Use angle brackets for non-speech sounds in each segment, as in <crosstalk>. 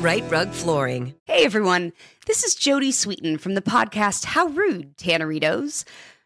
Rite Rug Flooring. Hey everyone, this is Jodie Sweetin from the podcast How Rude, Tanneritos.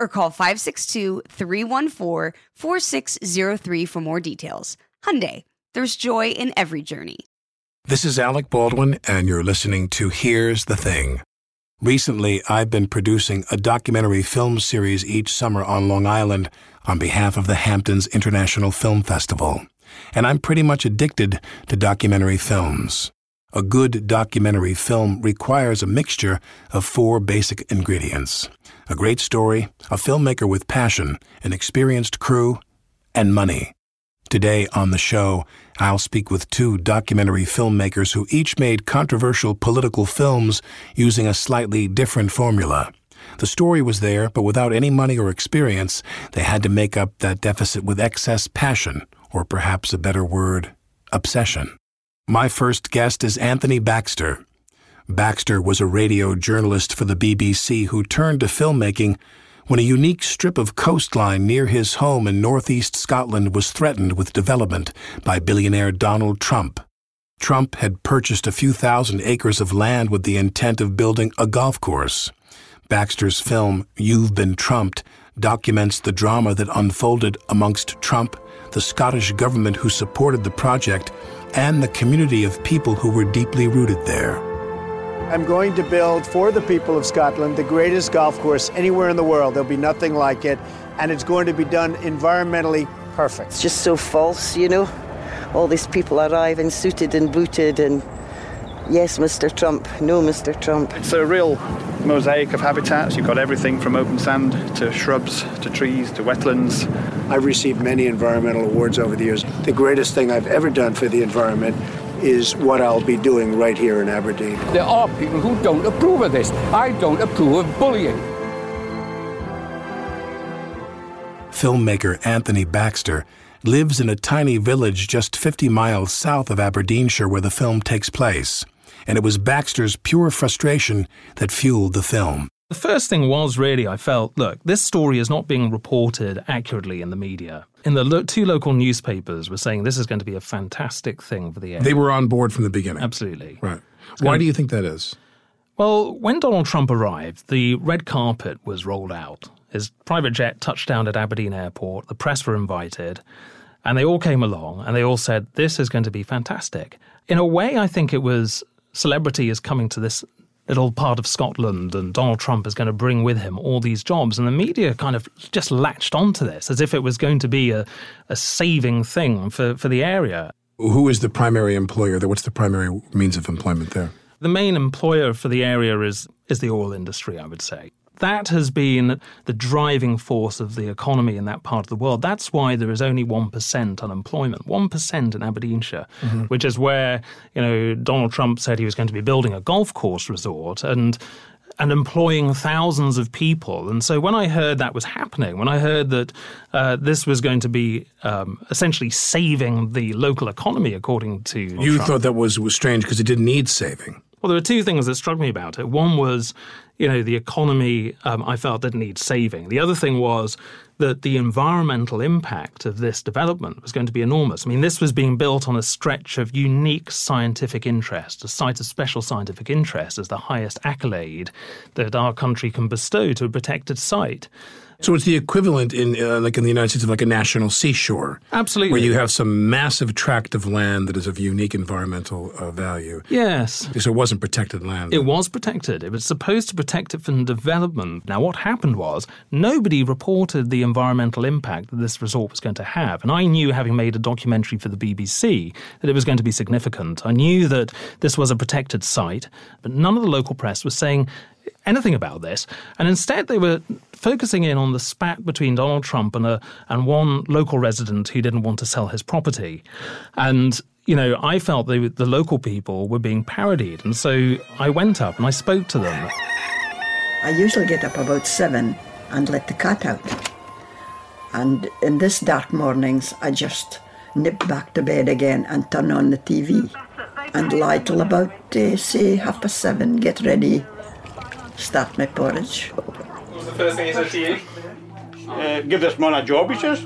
or call 562-314-4603 for more details. Hyundai, there's joy in every journey. This is Alec Baldwin, and you're listening to Here's the Thing. Recently, I've been producing a documentary film series each summer on Long Island on behalf of the Hamptons International Film Festival. And I'm pretty much addicted to documentary films. A good documentary film requires a mixture of four basic ingredients a great story, a filmmaker with passion, an experienced crew, and money. Today on the show, I'll speak with two documentary filmmakers who each made controversial political films using a slightly different formula. The story was there, but without any money or experience, they had to make up that deficit with excess passion, or perhaps a better word, obsession. My first guest is Anthony Baxter. Baxter was a radio journalist for the BBC who turned to filmmaking when a unique strip of coastline near his home in northeast Scotland was threatened with development by billionaire Donald Trump. Trump had purchased a few thousand acres of land with the intent of building a golf course. Baxter's film, You've Been Trumped, documents the drama that unfolded amongst Trump, the Scottish government who supported the project, and the community of people who were deeply rooted there. I'm going to build for the people of Scotland the greatest golf course anywhere in the world. There'll be nothing like it, and it's going to be done environmentally perfect. It's just so false, you know. All these people arriving suited and booted, and yes, Mr. Trump, no, Mr. Trump. It's a real mosaic of habitats. You've got everything from open sand to shrubs to trees to wetlands. I've received many environmental awards over the years. The greatest thing I've ever done for the environment is what I'll be doing right here in Aberdeen. There are people who don't approve of this. I don't approve of bullying. Filmmaker Anthony Baxter lives in a tiny village just 50 miles south of Aberdeenshire where the film takes place, and it was Baxter's pure frustration that fueled the film. The first thing was really, I felt, look, this story is not being reported accurately in the media. In the lo- two local newspapers were saying this is going to be a fantastic thing for the area. They were on board from the beginning. Absolutely. Right. Why um, do you think that is? Well, when Donald Trump arrived, the red carpet was rolled out. His private jet touched down at Aberdeen Airport. The press were invited, and they all came along and they all said, This is going to be fantastic. In a way, I think it was celebrity is coming to this little part of Scotland, and Donald Trump is going to bring with him all these jobs. And the media kind of just latched onto this as if it was going to be a, a saving thing for, for the area. Who is the primary employer? What's the primary means of employment there? The main employer for the area is is the oil industry, I would say that has been the driving force of the economy in that part of the world. That's why there is only 1% unemployment, 1% in Aberdeenshire, mm-hmm. which is where, you know, Donald Trump said he was going to be building a golf course resort and and employing thousands of people. And so when I heard that was happening, when I heard that uh, this was going to be um, essentially saving the local economy, according to you Trump, thought that was was strange because it didn't need saving. Well, there were two things that struck me about it. One was, you know, the economy um, I felt didn't need saving. The other thing was that the environmental impact of this development was going to be enormous. I mean, this was being built on a stretch of unique scientific interest. A site of special scientific interest as the highest accolade that our country can bestow to a protected site. So it's the equivalent in uh, like in the United States of like a national seashore. Absolutely. Where you have some massive tract of land that is of unique environmental uh, value. Yes. So it wasn't protected land. It was protected. It was supposed to protect it from development. Now, what happened was nobody reported the environmental impact that this resort was going to have. And I knew, having made a documentary for the BBC, that it was going to be significant. I knew that this was a protected site, but none of the local press was saying anything about this. And instead, they were focusing in on the spat between Donald Trump and, a, and one local resident who didn't want to sell his property. And you know, I felt they, the local people were being parodied. And so I went up and I spoke to them. I usually get up about seven and let the cat out. And in this dark mornings, I just nip back to bed again and turn on the TV and lie till about, uh, say, half past seven, get ready, start my porridge. What was the first thing he said to you? Uh, give this man a job, he says.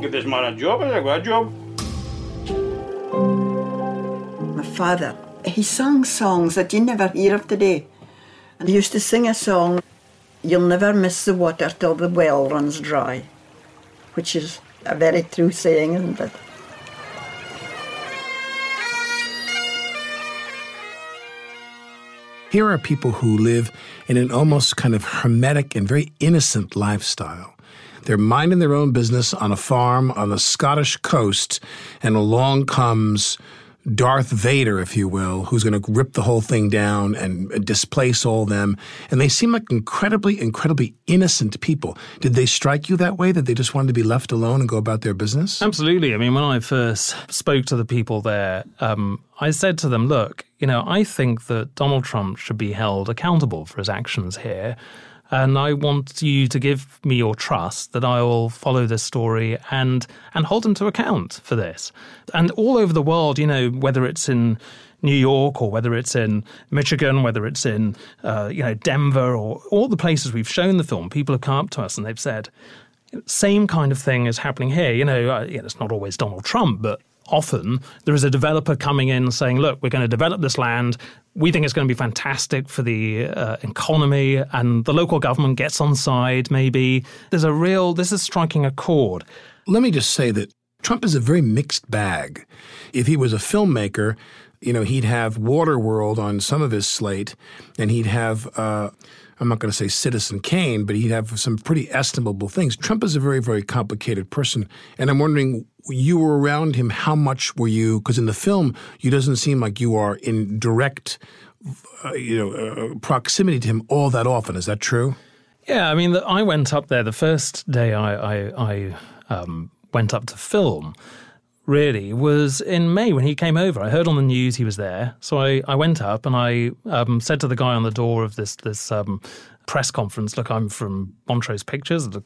Give this man a job, I got a job. My father, he sang songs that you never hear of today. And he used to sing a song, You'll never miss the water till the well runs dry, which is a very true saying, isn't it? Here are people who live in an almost kind of hermetic and very innocent lifestyle. They're minding their own business on a farm on the Scottish coast, and along comes Darth Vader, if you will, who's going to rip the whole thing down and displace all them. And they seem like incredibly, incredibly innocent people. Did they strike you that way, that they just wanted to be left alone and go about their business? Absolutely. I mean, when I first spoke to the people there, um, I said to them, look, you know, I think that Donald Trump should be held accountable for his actions here. And I want you to give me your trust that I will follow this story and and hold him to account for this. And all over the world, you know, whether it's in New York or whether it's in Michigan, whether it's in uh, you know Denver or all the places we've shown the film, people have come up to us and they've said, same kind of thing is happening here. You know, uh, it's not always Donald Trump, but often there is a developer coming in saying, look, we're going to develop this land. We think it's going to be fantastic for the uh, economy, and the local government gets on side, maybe. There's a real, this is striking a chord. Let me just say that Trump is a very mixed bag. If he was a filmmaker, you know, he'd have Waterworld on some of his slate, and he'd have. Uh, I'm not going to say Citizen Kane, but he'd have some pretty estimable things. Trump is a very, very complicated person. And I'm wondering, you were around him, how much were you? Because in the film, you doesn't seem like you are in direct, uh, you know, uh, proximity to him all that often. Is that true? Yeah, I mean, the, I went up there the first day I, I, I um, went up to film really was in May when he came over. I heard on the news he was there, so I, I went up and I um, said to the guy on the door of this this um, press conference, "Look, I'm from Montrose Pictures, the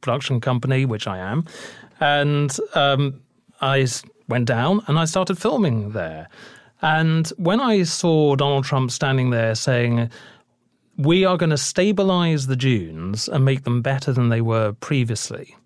production company, which I am," and um, I went down and I started filming there. And when I saw Donald Trump standing there saying, we are going to stabilize the dunes and make them better than they were previously.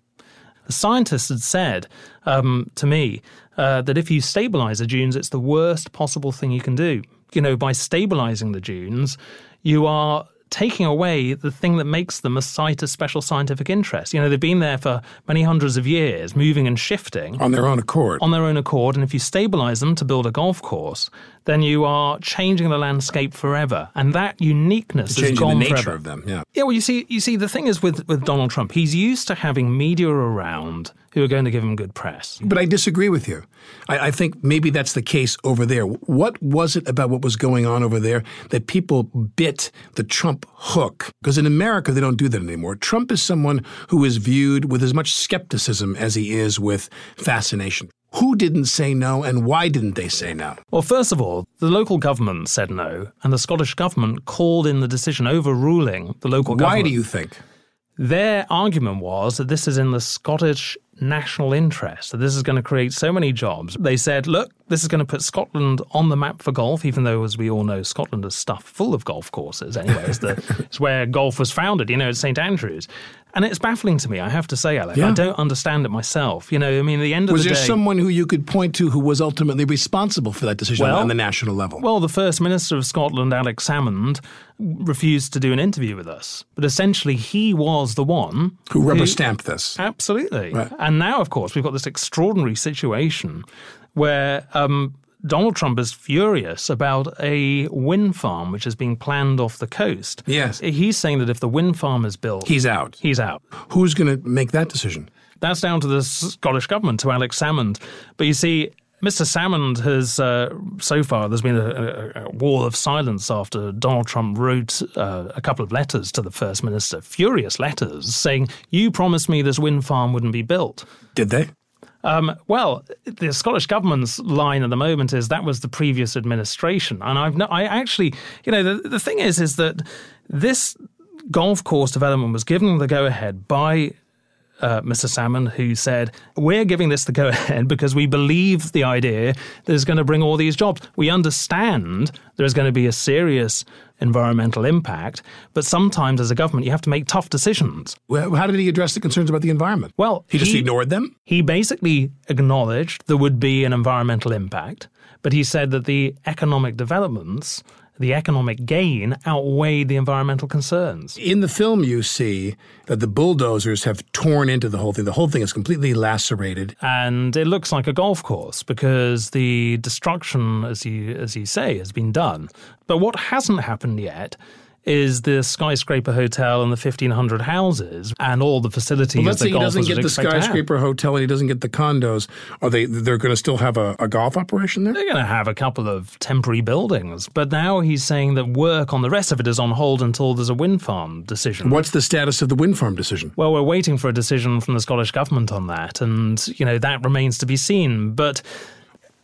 The scientists had said um, to me uh, that if you stabilize the dunes, it's the worst possible thing you can do. You know, by stabilizing the dunes, you are taking away the thing that makes them a site of special scientific interest. You know, they've been there for many hundreds of years, moving and shifting. On their own accord. On their own accord. And if you stabilize them to build a golf course, then you are changing the landscape forever. And that uniqueness is gone the nature forever. of them, yeah. Yeah, well, you see, you see, the thing is with, with Donald Trump, he's used to having media around who are going to give him good press. But I disagree with you. I, I, think maybe that's the case over there. What was it about what was going on over there that people bit the Trump hook? Because in America, they don't do that anymore. Trump is someone who is viewed with as much skepticism as he is with fascination. Who didn't say no and why didn't they say no? Well, first of all, the local government said no, and the Scottish government called in the decision overruling the local government. Why do you think? Their argument was that this is in the Scottish national interest, that this is going to create so many jobs. They said, look, this is going to put Scotland on the map for golf, even though, as we all know, Scotland is stuffed full of golf courses anyway. It's, the, <laughs> it's where golf was founded, you know, at St Andrews. And it's baffling to me, I have to say, Alec. Yeah. I don't understand it myself. You know, I mean, at the end of Was the day. Was there someone who you could point to who was ultimately responsible for that decision Well- on the national level? Well, the First Minister of Scotland, Alex Salmond, refused to do an interview with us. But essentially, he was the one who rubber stamped this? Absolutely. Right. And now, of course, we've got this extraordinary situation where um, Donald Trump is furious about a wind farm which is being planned off the coast. Yes. He's saying that if the wind farm is built, He's out. he's out. Who's going to make that decision? That's down to the Scottish government, to Alex Salmond. But you see, Mr. Salmond has, uh, so far, there's been a, a, a wall of silence after Donald Trump wrote uh, a couple of letters to the First Minister, furious letters, saying, You promised me this wind farm wouldn't be built. Did they? Um, well, the Scottish government's line at the moment is that was the previous administration, and I've no, I actually, you know, the, the thing is, is that this golf course development was given the go ahead by uh, Mr. Salmond, who said, We're giving this the go ahead because we believe the idea that it's going to bring all these jobs. We understand there's going to be a serious environmental impact, but sometimes as a government, you have to make tough decisions. Well, how did he address the concerns about the environment? Well, he just ignored them? He basically acknowledged there would be an environmental impact, but he said that the economic developments, the economic gain, outweighed the environmental concerns. In the film, you see that the bulldozers have torn into the whole thing. The whole thing is completely lacerated. And it looks like a golf course because the destruction, as you as you say, has been done. But what hasn't happened yet is the skyscraper hotel and the 1500 houses and all the facilities Well, let's that say he doesn't get the expect to have. skyscraper hotel and he doesn't get the condos. Are they? They're going to still have a, a golf operation there? They're going to have a couple of temporary buildings, but now he's saying that work on the rest of it is on hold until there's a wind farm decision. What's the status of the wind farm decision? Well, we're waiting for a decision from the Scottish government on that, and you know that remains to be seen. But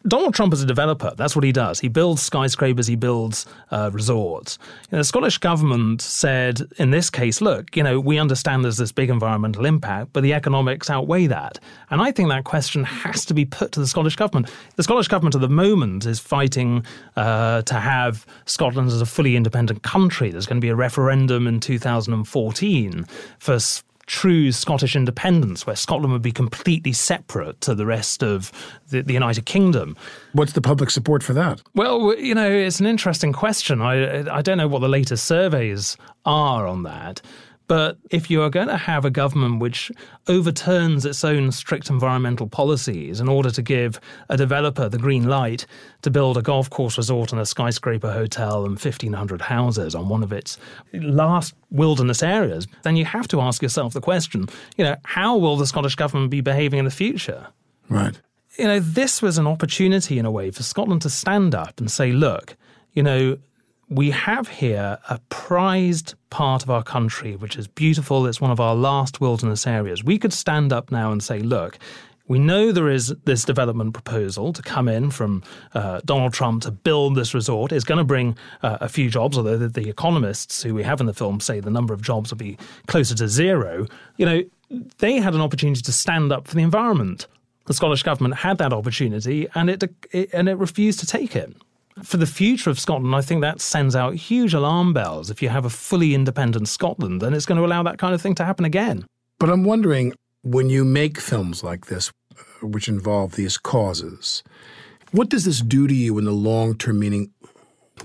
Donald Trump is a developer. That's what he does. He builds skyscrapers. He builds uh, resorts. You know, the Scottish government said, in this case, look, you know, we understand there's this big environmental impact, but the economics outweigh that. And I think that question has to be put to the Scottish government. The Scottish government at the moment is fighting uh, to have Scotland as a fully independent country. There's going to be a referendum in 2014 for true Scottish independence, where Scotland would be completely separate to the rest of the, the United Kingdom. What's the public support for that? Well, you know, it's an interesting question. I I don't know what the latest surveys are on that. But if you are going to have a government which overturns its own strict environmental policies in order to give a developer the green light to build a golf course resort and a skyscraper hotel and 1,500 houses on one of its last wilderness areas, then you have to ask yourself the question, you know, how will the Scottish government be behaving in the future? Right. you know, this was an opportunity in a way for Scotland to stand up and say, look, you know, we have here a prized part of our country, which is beautiful. It's one of our last wilderness areas. We could stand up now and say, look, we know there is this development proposal to come in from uh, Donald Trump to build this resort. It's going to bring uh, a few jobs, although the, the economists who we have in the film say the number of jobs will be closer to zero. You know, they had an opportunity to stand up for the environment. The Scottish government had that opportunity, and it, it and it refused to take it. For the future of Scotland, I think that sends out huge alarm bells. If you have a fully independent Scotland, then it's going to allow that kind of thing to happen again. But I'm wondering when you make films like this, which involve these causes, what does this do to you in the long term? Meaning,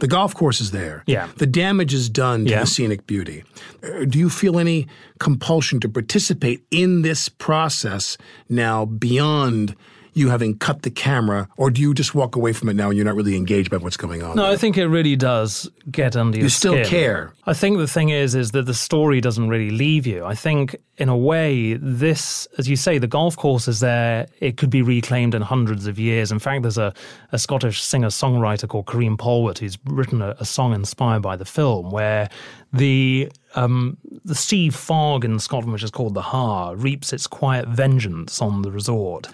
the golf course is there. Yeah. The damage is done to Yeah. the scenic beauty. Uh, Do you feel any compulsion to participate in this process now beyond you having cut the camera, or do you just walk away from it now and you're not really engaged by what's going on? No, I think it really does get under your skin. You still care. I think the thing is, is that the story doesn't really leave you. I think, in a way, this, as you say, the golf course is there. It could be reclaimed in hundreds of years. In fact, there's a, a Scottish singer-songwriter called Karine Polwart who's written a, a song inspired by the film, where the um, the sea fog in Scotland, which is called the haar, reaps its quiet vengeance on the resort.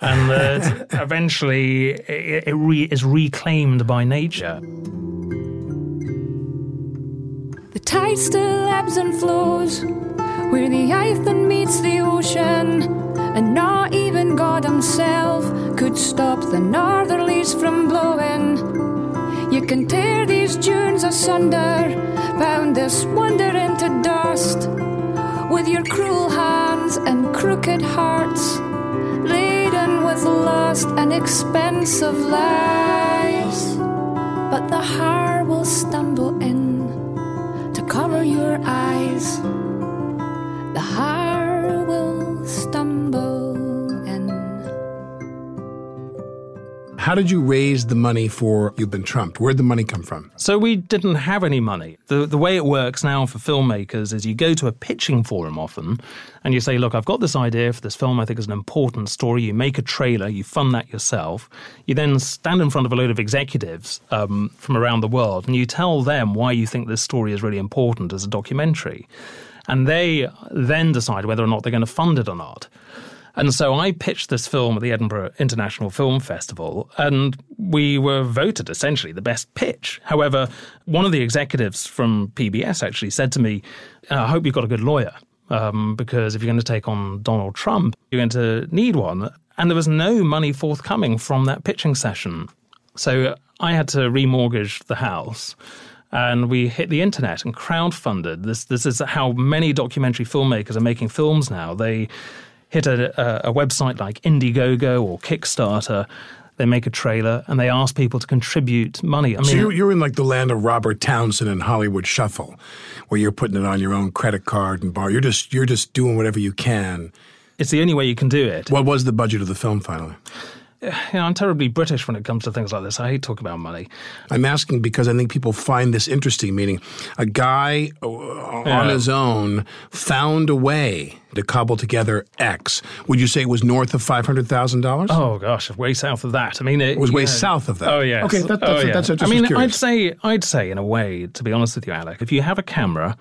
And that uh, <laughs> eventually it, it re, is reclaimed by nature. The tide still ebbs and flows where the Ythan meets the ocean, And not even God Himself could stop the northerlies from blowing. You can tear these dunes asunder, pound this wonder into dust with your cruel hands and crooked hearts, laden with lust and expensive lies. But the heart will stumble in to cover your eyes. How did you raise the money for You've Been Trumped? Where'd the money come from? So we didn't have any money. The the way it works now for filmmakers is you go to a pitching forum often and you say, look, I've got this idea for this film I think is an important story. You make a trailer, you fund that yourself. You then stand in front of a load of executives um, from around the world and you tell them why you think this story is really important as a documentary. And they then decide whether or not they're going to fund it or not. And so I pitched this film at the Edinburgh International Film Festival, and we were voted essentially the best pitch. However, one of the executives from PBS actually said to me, I hope you've got a good lawyer, um, because if you're going to take on Donald Trump, you're going to need one. And there was no money forthcoming from that pitching session. So I had to remortgage the house and we hit the internet and crowdfunded. This this is how many documentary filmmakers are making films now. They hit a, a, website like Indiegogo or Kickstarter. They make a trailer and they ask people to contribute money. I so mean, you're, you're in like the land of Robert Townsend and Hollywood Shuffle, where you're putting it on your own credit card and bar. You're just you're just doing whatever you can. it's the only way you can do it. What was the budget of the film finally? <sighs> You know, I'm terribly British when it comes to things like this. I hate talking about money. I'm asking because I think people find this interesting. Meaning, a guy uh, on Yeah. his own found a way to cobble together X. Would you say it was north of five hundred thousand dollars? Oh gosh, way south of that. I mean, it, It was way yeah. south of that. Oh yes. Okay, that- oh, that's- yeah. that's- I I mean. I'd say, I'd say, in a way, to be honest with you, Alec, if you have a camera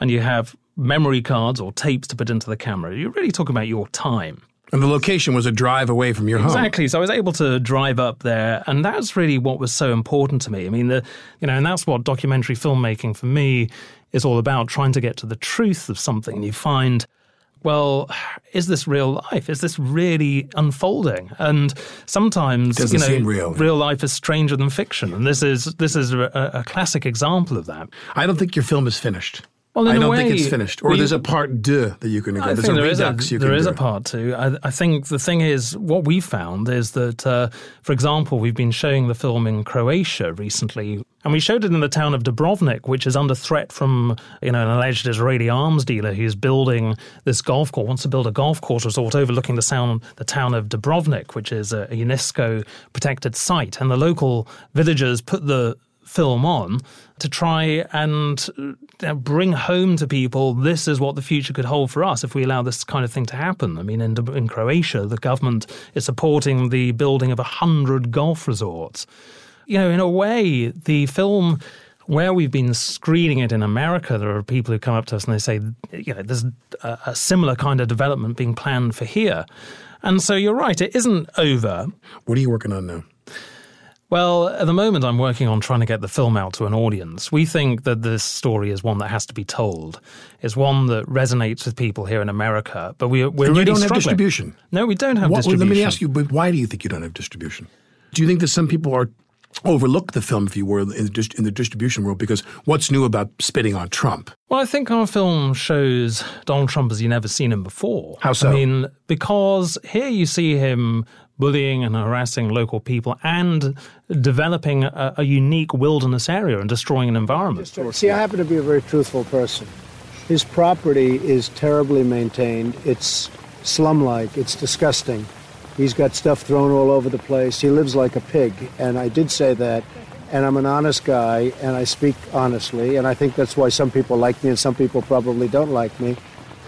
and you have memory cards or tapes to put into the camera, you're really talking about your time. And the location was a drive away from your home. Exactly. So I was able to drive up there, and that's really what was so important to me. I mean, the you know, and that's what documentary filmmaking for me is all about: trying to get to the truth of something. And you find, well, is this real life? Is this really unfolding? And sometimes, you know, real. real life is stranger than fiction, and this is this is a, a classic example of that. I don't think your film is finished. Well, I a don't think it's finished. Or we- there's a part deux that you can go. There's a there is a, redux there is a part two. I, I think the thing is, what we found is that, uh, for example, we've been showing the film in Croatia recently, and we showed it in the town of Dubrovnik, which is under threat from you know an alleged Israeli arms dealer who's building this golf course, wants to build a golf course resort overlooking the sound the town of Dubrovnik, which is a UNESCO protected site, and the local villagers put the film on to try and uh, bring home to people this is what the future could hold for us if we allow this kind of thing to happen. I mean, in, in Croatia, the government is supporting the building of a hundred golf resorts. You know, in a way, the film. Where we've been screening it in America, there are people who come up to us and they say, you know, there's a, a similar kind of development being planned for here. And so you're right, it isn't over. What are you working on now? Well, at the moment, I'm working on trying to get the film out to an audience. We think that this story is one that has to be told. It's one that resonates with people here in America, but we, we're And you really don't have distribution. No, we don't have What- well, distribution. let me ask you, but why do you think you don't have distribution? Do you think that some people are overlook the film, if you were, in the, in the distribution world? Because what's new about spitting on Trump? Well, I think our film shows Donald Trump as you've never seen him before. How so? I mean, because here you see him bullying and harassing local people and developing a, a unique wilderness area and destroying an environment. See, I happen to be a very truthful person. His property is terribly maintained. It's slum like, it's disgusting. He's got stuff thrown all over the place. He lives like a pig. And I did say that. And I'm an honest guy, and I speak honestly. And I think that's why some people like me and some people probably don't like me.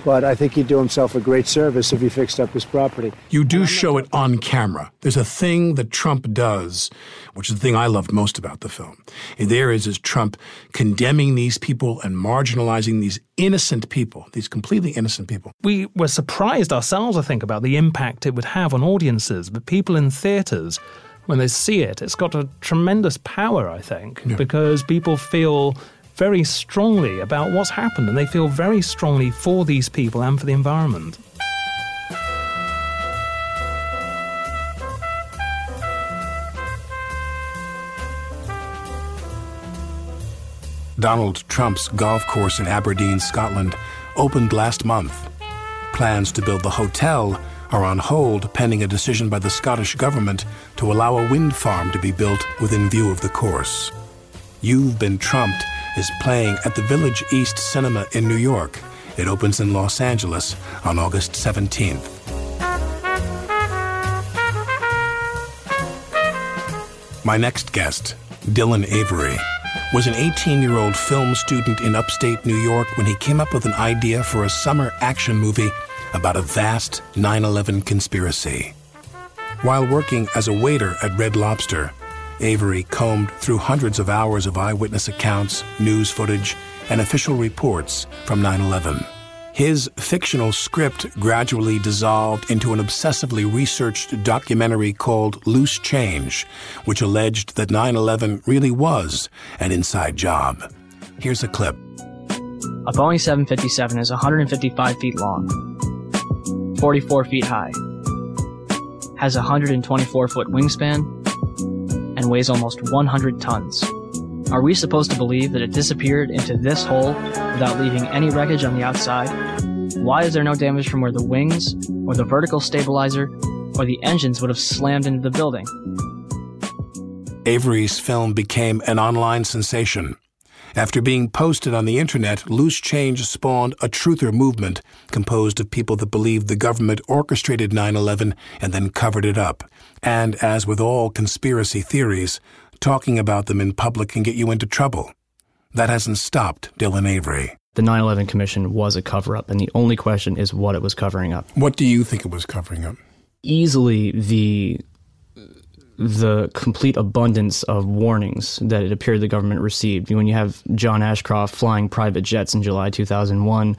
But I think he'd do himself a great service if he fixed up his property. You do show it on camera. There's a thing that Trump does, which is the thing I loved most about the film. And there is is Trump condemning these people and marginalizing these innocent people, these completely innocent people. we were surprised ourselves, I think, about the impact it would have on audiences. But people in theatres, when they see it, it's got a tremendous power, I think, because people feel very strongly about what's happened and they feel very strongly for these people and for the environment. Donald Trump's golf course in Aberdeen, Scotland, opened last month. Plans to build the hotel are on hold pending a decision by the Scottish Government to allow a wind farm to be built within view of the course. You've been trumped is playing at the Village East Cinema in New York. It opens in Los Angeles on August 17th. My next guest, Dylan Avery, was an 18 year old film student in upstate New York when he came up with an idea for a summer action movie about a vast 9 11 conspiracy. While working as a waiter at Red Lobster, Avery combed through hundreds of hours of eyewitness accounts, news footage, and official reports from 9 11. His fictional script gradually dissolved into an obsessively researched documentary called Loose Change, which alleged that 9 11 really was an inside job. Here's a clip. A Boeing 757 is 155 feet long, 44 feet high, has a 124 foot wingspan, and weighs almost 100 tons. Are we supposed to believe that it disappeared into this hole without leaving any wreckage on the outside? Why is there no damage from where the wings, or the vertical stabilizer, or the engines would have slammed into the building? Avery's film became an online sensation. After being posted on the internet, Loose Change spawned a truther movement composed of people that believed the government orchestrated 9 11 and then covered it up. And as with all conspiracy theories, talking about them in public can get you into trouble. That hasn't stopped Dylan Avery. The 9 11 Commission was a cover up, and the only question is what it was covering up. What do you think it was covering up? Easily the the complete abundance of warnings that it appeared the government received. When you have John Ashcroft flying private jets in July 2001,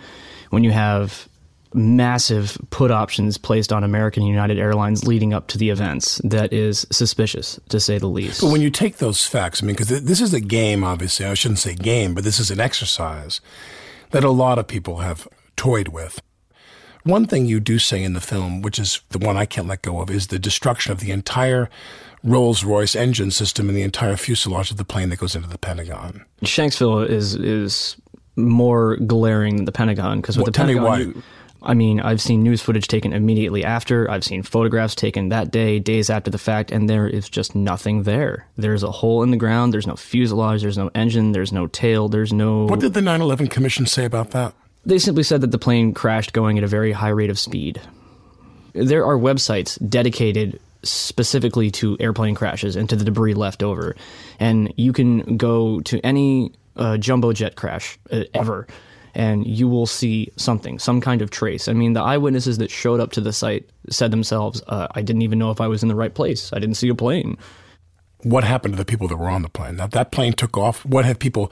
when you have massive put options placed on American United Airlines leading up to the events, that is suspicious, to say the least. But when you take those facts, I mean, because this is a game, obviously, I shouldn't say game, but this is an exercise that a lot of people have toyed with. One thing you do say in the film, which is the one I can't let go of, is the destruction of the entire Rolls Royce engine system and the entire fuselage of the plane that goes into the Pentagon. Shanksville is is more glaring than the Pentagon because with Well, the tell me Pentagon, why. you- I mean, I've seen news footage taken immediately after. I've seen photographs taken that day, days after the fact, and there is just nothing there. There's a hole in the ground. There's no fuselage. There's no engine. There's no tail. There's no. What did the 9 11 Commission say about that? They simply said that the plane crashed going at a very high rate of speed. There are websites dedicated specifically to airplane crashes and to the debris left over. And you can go to any uh, jumbo jet crash uh, ever, and you will see something, some kind of trace. I mean, the eyewitnesses that showed up to the site said themselves, uh, I didn't even know if I was in the right place. I didn't see a plane. What happened to the people that were on the plane? That, that plane took off. What have people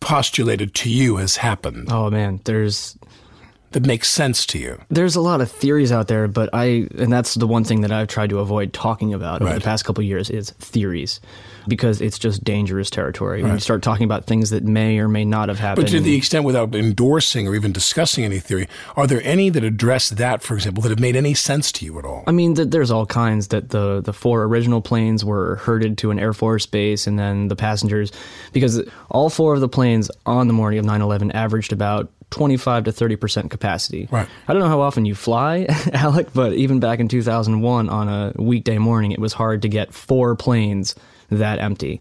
postulated to you has happened? Oh, man, there's that makes sense to you. There's a lot of theories out there, but I and that's the one thing that I've tried to avoid talking about over Right. the past couple of years is theories, because it's just dangerous territory when you start talking about things that may or may not have happened. But to the extent without endorsing or even discussing any theory, are there any that address that, for example, that have made any sense to you at all? I mean, th- there's all kinds that the the four original planes were herded to an Air Force base, and then the passengers, because all four of the planes on the morning of 9/11 averaged about 25 to 30 percent capacity. Right. I don't know how often you fly, <laughs> Alec, but even back in 2001 on a weekday morning, it was hard to get four planes that empty.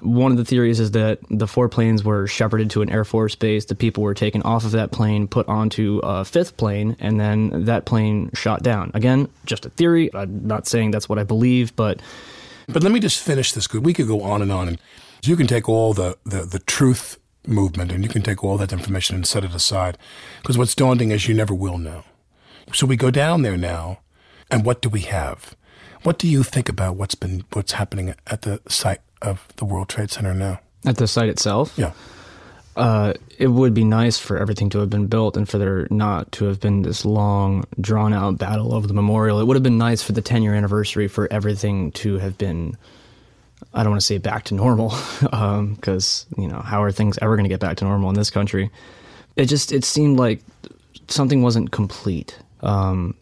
One of the theories is that the four planes were shepherded to an Air Force base. The people were taken off of that plane, put onto a fifth plane, and then that plane shot down. Again, just a theory. I'm not saying that's what I believe, but But let me just finish this we could go on and on. And you can take all the, the, the truth movement and you can take all that information and set it aside. Because what's daunting is you never will know. So we go down there now, and what do we have? What do you think about what's been what's happening at the site of the World Trade Center now? at the site itself, Yeah. uh, it would be nice for everything to have been built and for there not to have been this long, drawn out battle over the memorial. It would have been nice for the 10 year anniversary for everything to have been, I don't want to say back to normal, <laughs> because, you know, how are things ever going to get back to normal in this country? It just, it seemed like something wasn't complete. Um,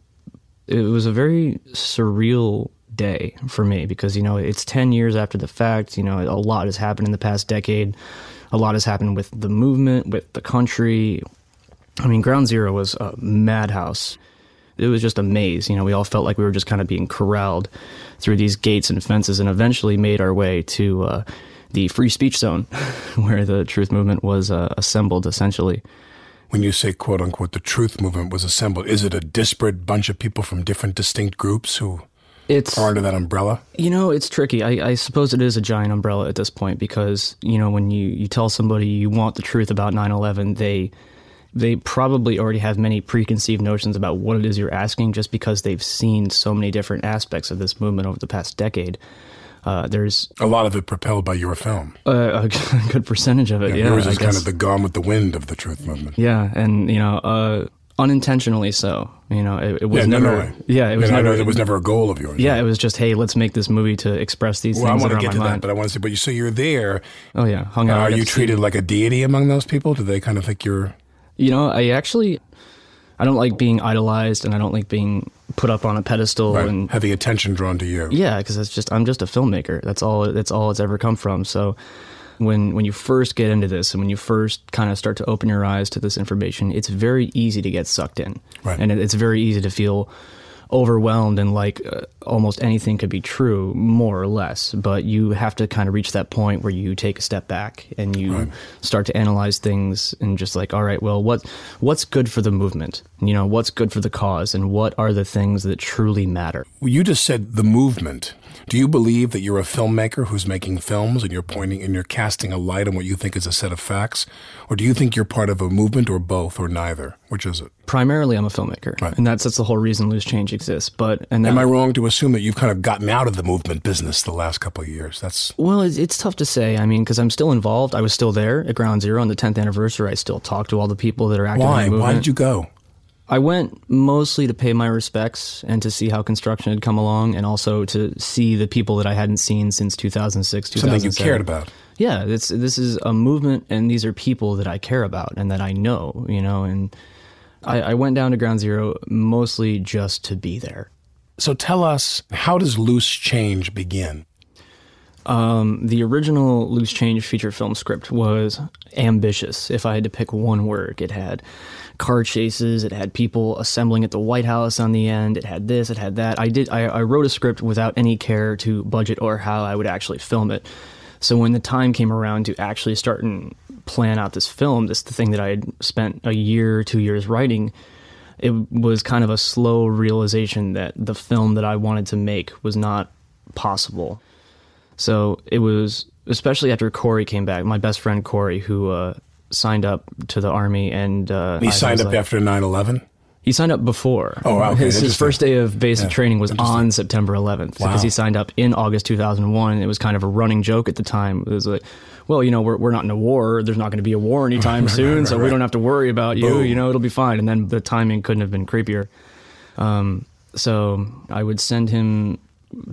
it was a very surreal day for me because you know it's 10 years after the fact you know a lot has happened in the past decade A lot has happened with the movement, with the country. I mean, Ground Zero was a madhouse. It was just a maze. You know, we all felt like we were just kind of being corralled through these gates and fences, and eventually made our way to uh, the free speech zone, <laughs> where the truth movement was uh, assembled, essentially. When you say "quote unquote" the truth movement was assembled, is it a disparate bunch of people from different, distinct groups who it's are under that umbrella? You know, it's tricky. I, I, suppose it is a giant umbrella at this point because you know when you you tell somebody you want the truth about 9/11, they they probably already have many preconceived notions about what it is you're asking just because they've seen so many different aspects of this movement over the past decade. Uh, there's a lot of it propelled by your film. Uh, a <laughs> good percentage of it. Yeah, yeah yours is kind of the Gone with the Wind of the truth movement. Yeah, and you know, uh, unintentionally so. You know, it, it was yeah, never. No, no, yeah, it was never. It was never a goal of yours. Yeah, right? it was just, hey, let's make this movie to express these well, things. I want to get to mind. that, but I want to say, but you so you're there. Oh yeah, hung out. are you treated like a deity among those people? Do they kind of think you're? You know, I actually, I don't like being idolized, and I don't like being put up on a pedestal right. and the attention drawn to you. Yeah, because it's just I'm just a filmmaker. That's all. That's all it's ever come from. So when when you first get into this and when you first kind of start to open your eyes to this information, it's very easy to get sucked in, right. and it, it's very easy to feel overwhelmed and like uh, almost anything could be true, more or less. But you have to kind of reach that point where you take a step back and you right. start to analyze things and just like, all right, well, what what's good for the movement? You know, what's good for the cause, and what are the things that truly matter? You just said the movement. Do you believe that you're a filmmaker who's making films and you're pointing and you're casting a light on what you think is a set of facts? Or do you think you're part of a movement or both or neither? Which is it? Primarily, I'm a filmmaker. Right. And that's, that's the whole reason Loose Change exists. But and Am I wrong to assume that you've kind of gotten out of the movement business the last couple of years? That's Well, it's, it's tough to say. I mean, because I'm still involved. I was still there at Ground Zero on the 10th anniversary. I still talk to all the people that are active Why? in the movement. Why did you go? I went mostly to pay my respects and to see how construction had come along, and also to see the people that I hadn't seen since 2006, 2007. Something you cared about. Yeah, this this is a movement, and these are people that I care about and that I know, you know. And I, I went down to Ground Zero mostly just to be there. So tell us, how does Loose Change begin? Um, the original Loose Change feature film script was ambitious. If I had to pick one word, it had car chases, it had people assembling at the White House on the end, it had this, it had that. I did. I, I wrote a script without any care to budget or how I would actually film it. So when the time came around to actually start and plan out this film, this the thing that I had spent a year, two years writing, it was kind of a slow realization that the film that I wanted to make was not possible. So it was, especially after Corey came back, my best friend Corey, who uh, signed up to the army and uh, he I signed up like- after 9/11. He signed up before. Oh, wow, okay, his, his first day of basic Yeah, training was on September 11th Wow. because he signed up in August 2001. And it was kind of a running joke at the time. It was like, well, you know, we're, we're not in a war. There's not going to be a war anytime <laughs> Right, soon, right, so we don't have to worry about you. You know, it'll be fine. And then the timing couldn't have been creepier. Um, so I would send him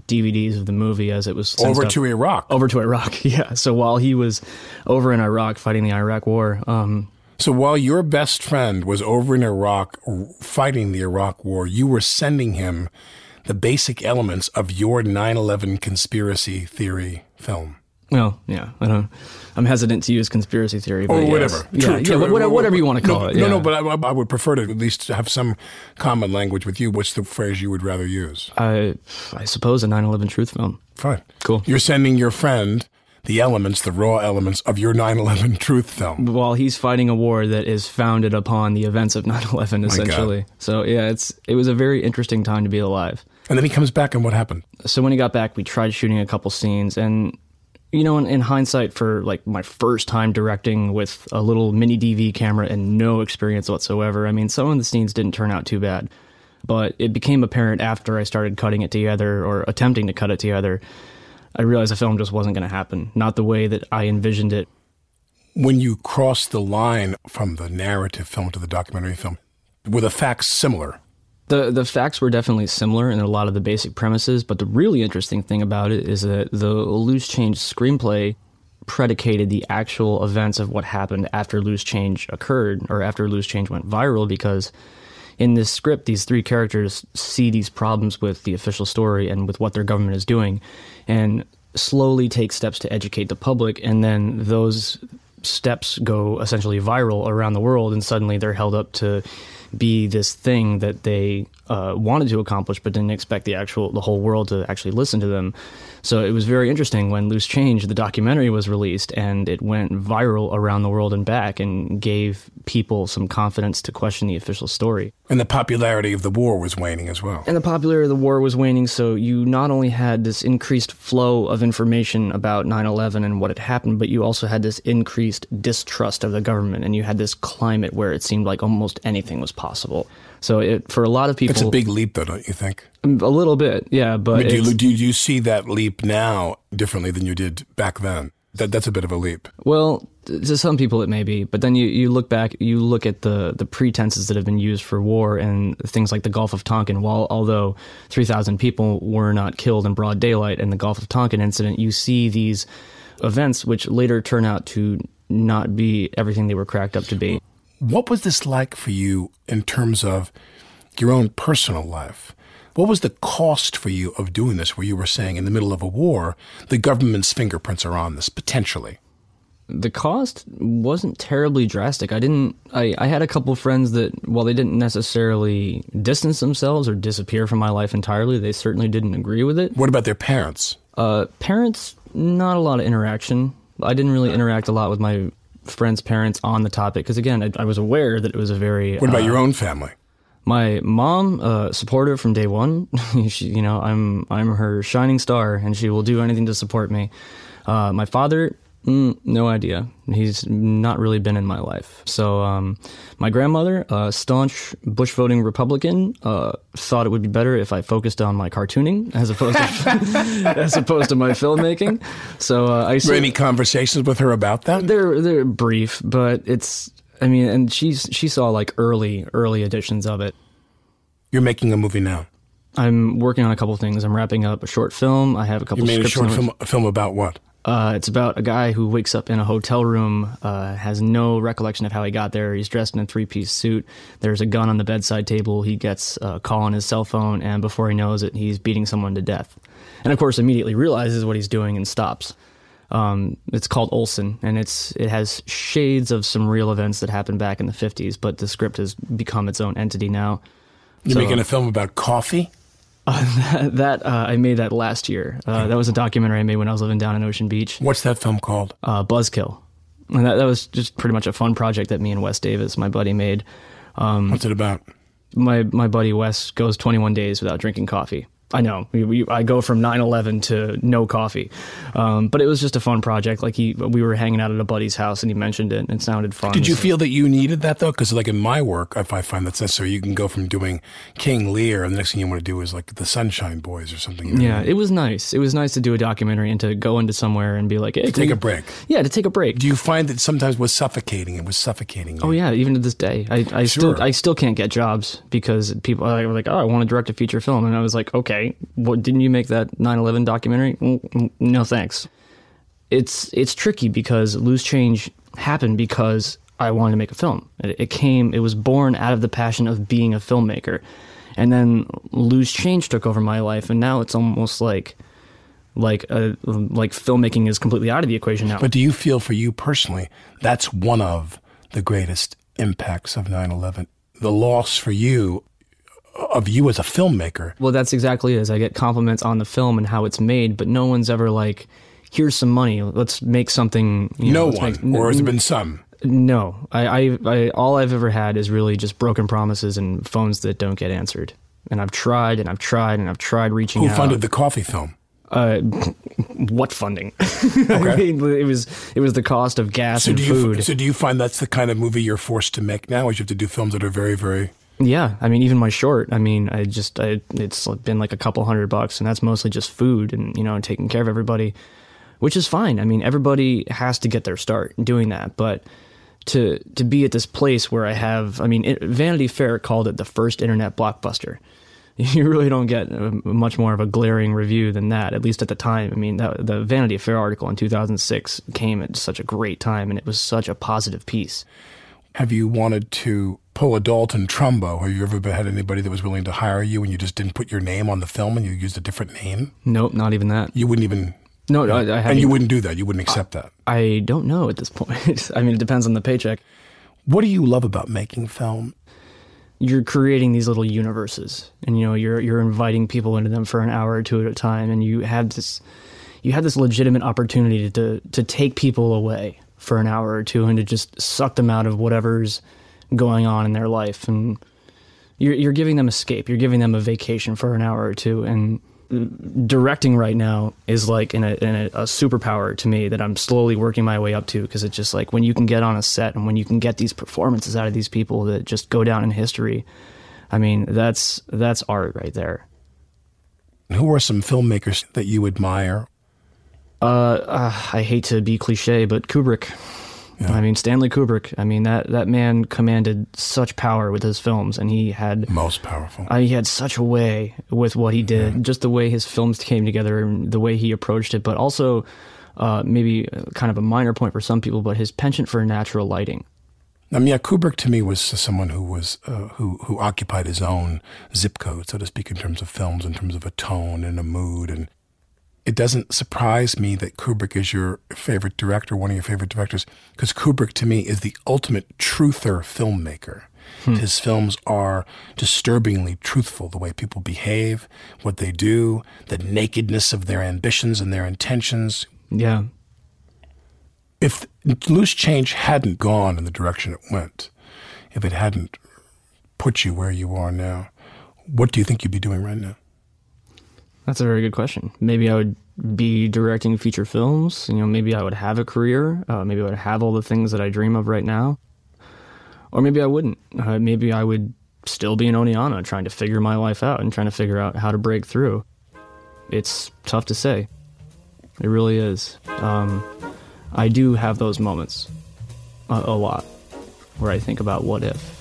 DVDs of the movie as it was Over up- to Iraq. Over to Iraq, <laughs> yeah. So while he was over in Iraq fighting the Iraq War, um, So while your best friend was over in Iraq fighting the Iraq War, you were sending him the basic elements of your 9/11 conspiracy theory film. Well, yeah, I don't. I'm hesitant to use conspiracy theory, but or yes. whatever. Yeah, True, yeah, whatever, whatever you want to call no, it. No, yeah. no, but I, I would prefer to at least have some common language with you. What's the phrase you would rather use? I, I suppose a 9/11 truth film. Fine. Cool. You're sending your friend the elements, the raw elements of your 9/11 <laughs> truth film. While he's fighting a war that is founded upon the events of <laughs> 9/11, essentially. So yeah, it's it was a very interesting time to be alive. And then he comes back, and what happened? So when he got back, we tried shooting a couple scenes, and you know, in, in hindsight, for like my first time directing with a little mini DV camera and no experience whatsoever, I mean, some of the scenes didn't turn out too bad. But it became apparent after I started cutting it together or attempting to cut it together, I realized the film just wasn't going to happen. Not the way that I envisioned it. When you crossed the line from the narrative film to the documentary film, were the facts similar? The the facts were definitely similar in a lot of the basic premises, but the really interesting thing about it is that the loose change screenplay predicated the actual events of what happened after loose change occurred or after loose change went viral because in this script these three characters see these problems with the official story and with what their government is doing and slowly take steps to educate the public and then those steps go essentially viral around the world, and suddenly they're held up to be this thing that they uh, wanted to accomplish, but didn't expect the actual the whole world to actually listen to them. So it was very interesting when Loose Change, the documentary, was released, and it went viral around the world and back, and gave people some confidence to question the official story. And the popularity of the war was waning as well. And the popularity of the war was waning, so you not only had this increased flow of information about 9 11 and what had happened, but you also had this increased distrust of the government, and you had this climate where it seemed like almost anything was possible. So it, for a lot of people, It's a big leap, though, don't you think? Mm, a little bit, yeah. But I mean, do, you, do you see that leap now differently than you did back then? That, that's a bit of a leap. Well, to some people it may be, but then you, you look back, you look at the, the pretenses that have been used for war and things like the Gulf of Tonkin. While although 3,000 people were not killed in broad daylight in the Gulf of Tonkin incident, you see these events which later turn out to not be everything they were cracked up to be. What was this like for you in terms of your own personal life? What was the cost for you of doing this, where you were saying in the middle of a war, the government's fingerprints are on this, potentially? the cost wasn't terribly drastic. I didn't. I, I had a couple friends that, while they didn't necessarily distance themselves or disappear from my life entirely, they certainly didn't agree with it. What about their parents? Uh, parents, not a lot of interaction. I didn't really interact a lot with my friends' parents on the topic because, again, I, I was aware that it was a very. What about uh, your own family? My mom, uh, supportive from day one. <laughs> she, you know, I'm I'm her shining star, and she will do anything to support me. Uh, my father, mm, no idea. He's not really been in my life. So, um, my grandmother, a staunch Bush voting Republican, uh, thought it would be better if I focused on my cartooning as opposed to <laughs> as opposed to my filmmaking. So, uh, I Were any conversations with her about that? they're they're brief, but it's. I mean, and she's she saw like early early editions of it. You're making a movie now. I'm working on a couple things. I'm wrapping up a short film. I have a couple. You made a short film, a film about what? Uh, it's about a guy who wakes up in a hotel room, uh, has no recollection of how he got there. He's dressed in a three piece suit. There's a gun on the bedside table. He gets a call on his cell phone, and before he knows it, he's beating someone to death. And of course, immediately realizes what he's doing and stops. Um, it's called Olson, and it's it has shades of some real events that happened back in the 50s, but the script has become its own entity now. You're So- making a film about coffee? <laughs> Uh, that uh, I made that last year. Uh, that was a documentary I made when I was living down in Ocean Beach. What's that film called? Uh, Buzzkill, and that, that was just pretty much a fun project that me and Wes Davis, my buddy, made. Um, What's it about? My my buddy Wes goes 21 days without drinking coffee. I know. We, we, I go from 9/11 to no coffee, um, but it was just a fun project. Like he, we were hanging out at a buddy's house, and he mentioned it, and it sounded fun. Did you So- feel that you needed that though? Because like in my work, if I find that's necessary, you can go from doing King Lear, and the next thing you want to do is like the Sunshine Boys or something. you know? Yeah, it was nice. It was nice to do a documentary and to go into somewhere and be like, hey, take a break. Yeah, to take a break. Do you find that sometimes was suffocating? It was suffocating. Oh yeah, even to this day, I, I Sure. still I still can't get jobs because people are like, oh, I want to direct a feature film, and I was like, okay, what didn't you make that 9/11 documentary? Mm, mm, No thanks. It's it's tricky because Loose Change happened because I wanted to make a film. It, it came, it was born out of the passion of being a filmmaker, and then Loose Change took over my life, and now it's almost like like uh, like filmmaking is completely out of the equation now. But do you feel for you personally that's one of the greatest impacts of 9/11? The loss for you of you as a filmmaker. Well, that's exactly it. Is I get compliments on the film and how it's made, but no one's ever like, "Here's some money. Let's make something." You no know, let's one, make- or has it been some? No, I, I, I, all I've ever had is really just broken promises and phones that don't get answered. And I've tried and I've tried and I've tried reaching out. Who out. funded the coffee film? Uh, <laughs> what funding? <laughs> I mean, it was it was the cost of gas So and do you food. so do you find that's the kind of movie you're forced to make now? Is you have to do films that are very very Yeah, I mean, even my short. I mean, I just, I, it's been like a couple hundred bucks, and that's mostly just food and you know taking care of everybody, which is fine. I mean, everybody has to get their start doing that, but to to be at this place where I have, I mean, it, Vanity Fair called it the first internet blockbuster. <laughs> You really don't get uh, much more of a glaring review than that, at least at the time. I mean, that, the Vanity Fair article in 2006 came at such a great time, and it was such a positive piece. Have you wanted to pull a Dalton Trumbo? Have you ever had anybody that was willing to hire you and you just didn't put your name on the film and you used a different name? Nope, not even that. You wouldn't even No, I, I and you wouldn't do that. You wouldn't accept that. I don't know at this point. <laughs> I mean, it depends on the paycheck. What do you love about making film? You're creating these little universes, and you know you're you're inviting people into them for an hour or two at a time, and you have this you have this legitimate opportunity to to take people away for an hour or two and to just suck them out of whatever's going on in their life, and you're you're giving them escape. You're giving them a vacation for an hour or two, and directing right now is like in a, in a, a superpower to me that I'm slowly working my way up to because it's just like when you can get on a set and when you can get these performances out of these people that just go down in history. I mean, that's that's art right there. Who are some filmmakers that you admire? Uh, uh, I hate to be cliche, but Kubrick. I mean, Stanley Kubrick. I mean that that man commanded such power with his films, and he had most powerful. Uh, he had such a way with what he did, just the way his films came together and the way he approached it, but also uh, maybe kind of a minor point for some people, but his penchant for natural lighting. I mean, yeah, Kubrick to me was someone who was uh, who who occupied his own zip code, so to speak, in terms of films, in terms of a tone and a mood, and it doesn't surprise me that Kubrick is your favorite director, one of your favorite directors, because Kubrick to me is the ultimate truther filmmaker. Hmm. His films are disturbingly truthful, the way people behave, what they do, the nakedness of their ambitions and their intentions. Yeah. If Loose Change hadn't gone in the direction it went, if it hadn't put you where you are now, what do you think you'd be doing right now? That's a very good question. Maybe I would be directing feature films. You know, maybe I would have a career. Uh, maybe I would have all the things that I dream of right now. Or maybe I wouldn't. Uh, maybe I would still be in Oneonta trying to figure my life out and trying to figure out how to break through. It's tough to say. It really is. Um, I do have those moments a, a lot where I think about what if.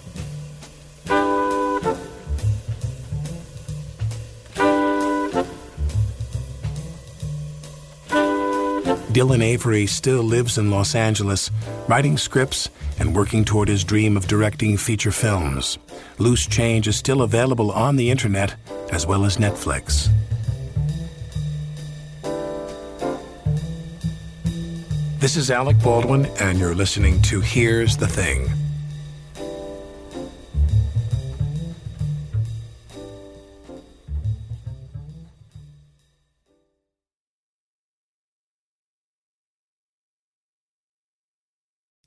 Dylan Avery still lives in Los Angeles, writing scripts and working toward his dream of directing feature films. Loose Change is still available on the internet as well as Netflix. This is Alec Baldwin, and you're listening to Here's the Thing.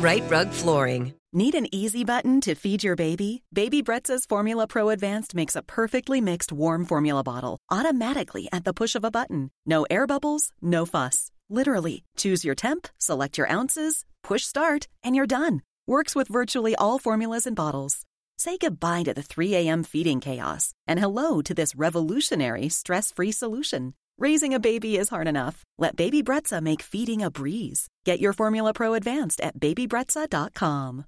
Rite Rug Flooring. Need an easy button to feed your baby? Baby Brezza's Formula Pro Advanced makes a perfectly mixed warm formula bottle automatically at the push of a button. No air bubbles, no fuss. Literally, choose your temp, select your ounces, push start, and you're done. Works with virtually all formulas and bottles. Say goodbye to the 3 a.m. feeding chaos and hello to this revolutionary stress free solution. Raising a baby is hard enough. Let Baby Brezza make feeding a breeze. Get your Formula Pro Advanced at babybrezza.com.